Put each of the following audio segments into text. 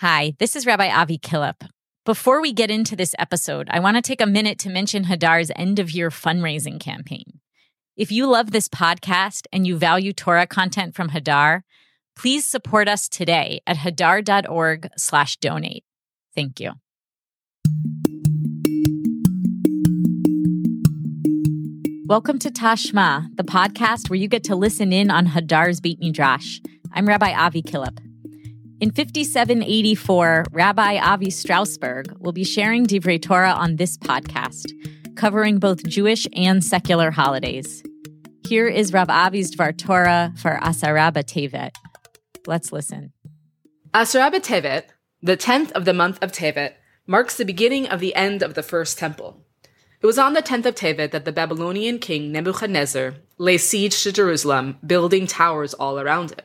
Hi, this is Rabbi Avi Killip. Before we get into this episode, I want to take a minute to mention Hadar's end of year fundraising campaign. If you love this podcast and you value Torah content from Hadar, please support us today at hadar.org slash donate. Thank you. Welcome to Tashma, the podcast where you get to listen in on Hadar's Beit Midrash. I'm Rabbi Avi Killip. In 5784, Rabbi Avi Strausberg will be sharing Divrei Torah on this podcast, covering both Jewish and secular holidays. Here is Rav Avi's Dvar Torah for Asara B'Tevet. Let's listen. Asara B'Tevet, the 10th of the month of Tevet, marks the beginning of the end of the first temple. It was on the 10th of Tevet that the Babylonian king Nebuchadnezzar lay siege to Jerusalem, building towers all around it.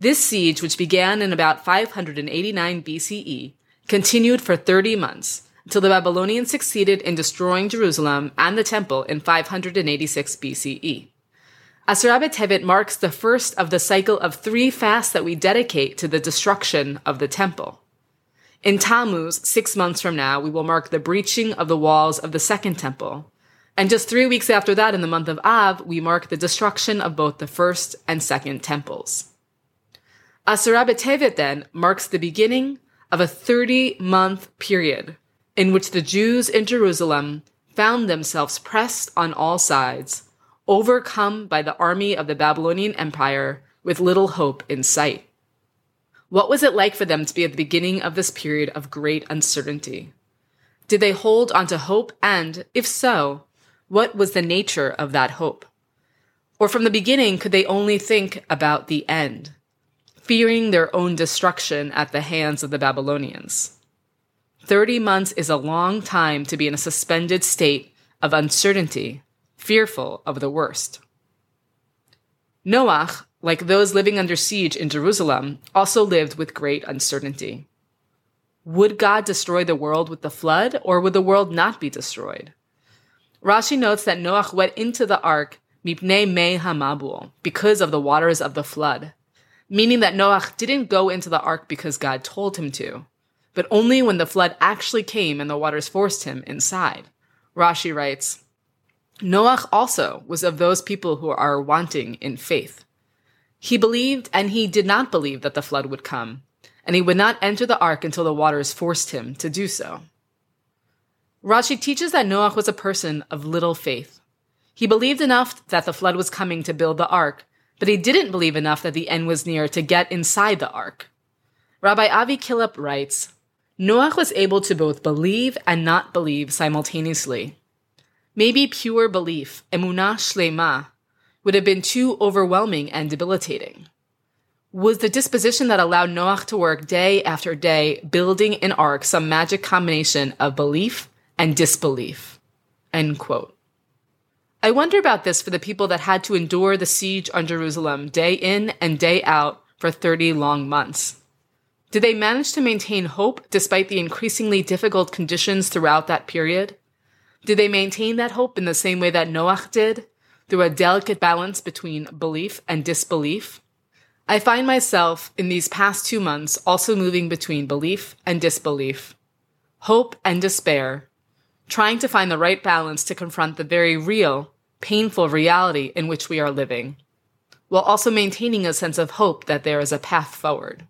This siege, which began in about 589 BCE, continued for 30 months until the Babylonians succeeded in destroying Jerusalem and the temple in 586 BCE. Asara B'Tevet marks the first of the cycle of three fasts that we dedicate to the destruction of the temple. In Tammuz, six months from now, we will mark the breaching of the walls of the second temple. And just three weeks after that, in the month of Av, we mark the destruction of both the first and second temples. Asara B'Tevet then marks the beginning of a 30 month period in which the Jews in Jerusalem found themselves pressed on all sides, overcome by the army of the Babylonian Empire with little hope in sight. What was it like for them to be at the beginning of this period of great uncertainty? Did they hold onto hope? And, if so, what was the nature of that hope? Or from the beginning, could they only think about the end, fearing their own destruction at the hands of the Babylonians? 30 months is a long time to be in a suspended state of uncertainty, fearful of the worst. Noach like those living under siege in Jerusalem, also lived with great uncertainty. Would God destroy the world with the flood, or would the world not be destroyed? Rashi notes that Noach went into the ark mipnei me hamabul, because of the waters of the flood, meaning that Noach didn't go into the ark because God told him to, but only when the flood actually came and the waters forced him inside. Rashi writes, Noach also was of those people who are wanting in faith. He believed and he did not believe that the flood would come, and he would not enter the ark until the waters forced him to do so. Rashi teaches that Noach was a person of little faith. He believed enough that the flood was coming to build the ark, but he didn't believe enough that the end was near to get inside the ark. Rabbi Avi Killip writes, Noach was able to both believe and not believe simultaneously. Maybe pure belief, emunah shlema, would have been too overwhelming and debilitating? Was the disposition that allowed Noach to work day after day building an ark some magic combination of belief and disbelief? End quote. I wonder about this for the people that had to endure the siege on Jerusalem day in and day out for 30 long months. Did they manage to maintain hope despite the increasingly difficult conditions throughout that period? Did they maintain that hope in the same way that Noach did? through a delicate balance between belief and disbelief. I find myself in these past two months also moving between belief and disbelief, hope and despair, trying to find the right balance to confront the very real, painful reality in which we are living, while also maintaining a sense of hope that there is a path forward.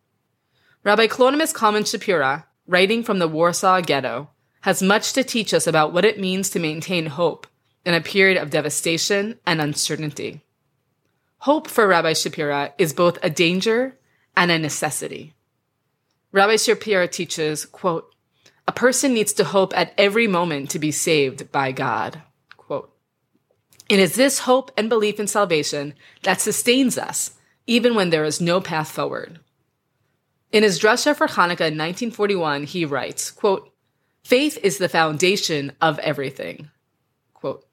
Rabbi Kalonymus Kalman Shapira, writing from the Warsaw Ghetto, has much to teach us about what it means to maintain hope in a period of devastation and uncertainty. Hope for Rabbi Shapira is both a danger and a necessity. Rabbi Shapira teaches, quote, a person needs to hope at every moment to be saved by God. It is this hope and belief in salvation that sustains us, even when there is no path forward. In his drasha for Hanukkah in 1941, he writes, quote, faith is the foundation of everything. Quote,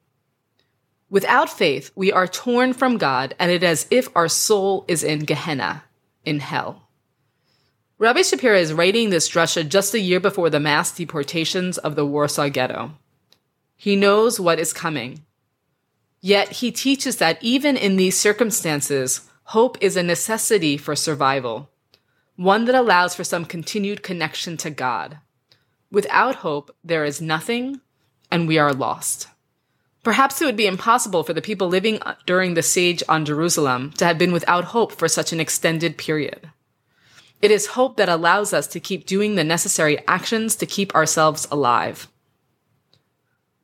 Without faith, we are torn from God, and it is as if our soul is in Gehenna, in hell. Rabbi Shapira is writing this drasha just a year before the mass deportations of the Warsaw Ghetto. He knows what is coming. Yet he teaches that even in these circumstances, hope is a necessity for survival. one that allows for some continued connection to God. Without hope, there is nothing, and we are lost. Perhaps it would be impossible for the people living during the siege on Jerusalem to have been without hope for such an extended period. It is hope that allows us to keep doing the necessary actions to keep ourselves alive.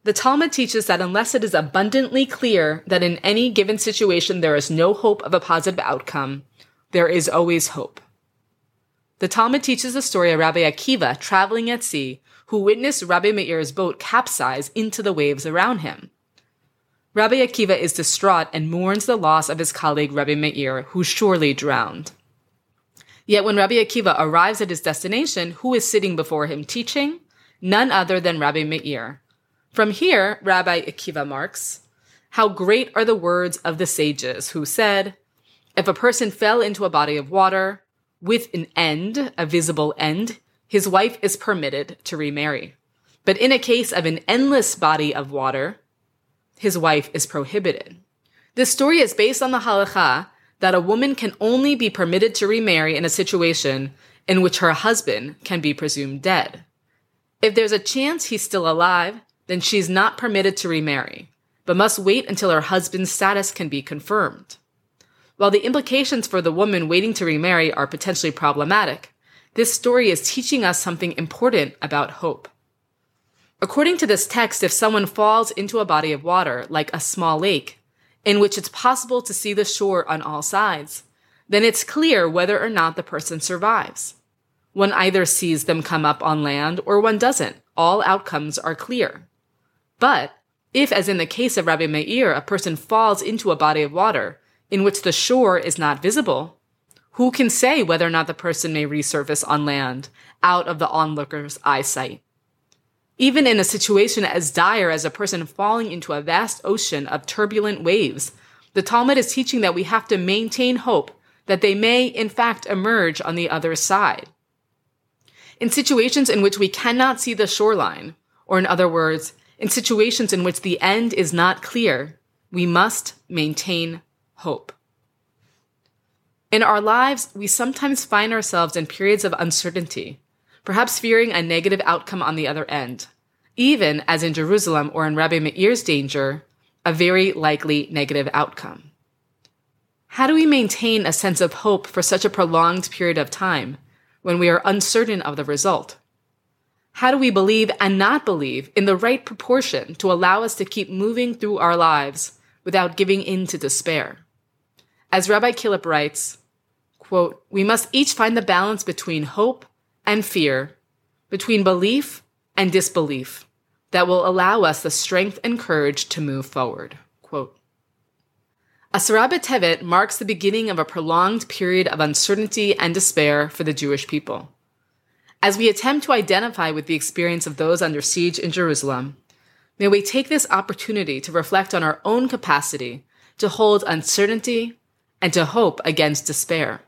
The Talmud teaches that unless it is abundantly clear that in any given situation there is no hope of a positive outcome, there is always hope. The Talmud teaches the story of Rabbi Akiva traveling at sea, who witnessed Rabbi Meir's boat capsize into the waves around him. Rabbi Akiva is distraught and mourns the loss of his colleague Rabbi Meir, who surely drowned. Yet when Rabbi Akiva arrives at his destination, who is sitting before him teaching? None other than Rabbi Meir, from here, Rabbi Akiva marks, how great are the words of the sages who said, if a person fell into a body of water with an end, a visible end, his wife is permitted to remarry. But in a case of an endless body of water, his wife is prohibited. This story is based on the halacha that a woman can only be permitted to remarry in a situation in which her husband can be presumed dead. If there's a chance he's still alive, then she's not permitted to remarry, but must wait until her husband's status can be confirmed. While the implications for the woman waiting to remarry are potentially problematic, this story is teaching us something important about hope. According to this text, if someone falls into a body of water, like a small lake, in which it's possible to see the shore on all sides, then it's clear whether or not the person survives. One either sees them come up on land or one doesn't. All outcomes are clear. But if, as in the case of Rabbi Meir, a person falls into a body of water in which the shore is not visible, who can say whether or not the person may resurface on land out of the onlooker's eyesight? Even in a situation as dire as a person falling into a vast ocean of turbulent waves, the Talmud is teaching that we have to maintain hope that they may, in fact, emerge on the other side. In situations in which we cannot see the shoreline, or in other words, in situations in which the end is not clear, we must maintain hope. In our lives, we sometimes find ourselves in periods of uncertainty, perhaps fearing a negative outcome on the other end, even as in Jerusalem or in Rabbi Meir's danger, a very likely negative outcome. How do we maintain a sense of hope for such a prolonged period of time when we are uncertain of the result? How do we believe and not believe in the right proportion to allow us to keep moving through our lives without giving in to despair? As Rabbi Killip writes, quote, we must each find the balance between hope and fear, between belief and disbelief that will allow us the strength and courage to move forward. Quote, Asara B'Tevet marks the beginning of a prolonged period of uncertainty and despair for the Jewish people. As we attempt to identify with the experience of those under siege in Jerusalem, may we take this opportunity to reflect on our own capacity to hold uncertainty and to hope against despair.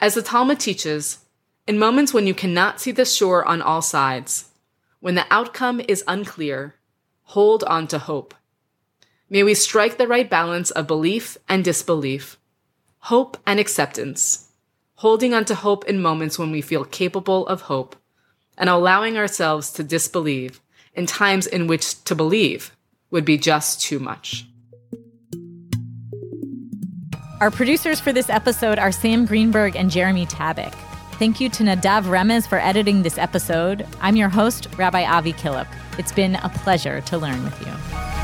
As the Talmud teaches, in moments when you cannot see the shore on all sides, when the outcome is unclear, hold on to hope. May we strike the right balance of belief and disbelief, hope and acceptance, holding on to hope in moments when we feel capable of hope, and allowing ourselves to disbelieve in times in which to believe would be just too much. Our producers for this episode are Sam Greenberg and Jeremy Tabak. Thank you to Nadav Remez for editing this episode. I'm your host, Rabbi Avi Killip. It's been a pleasure to learn with you.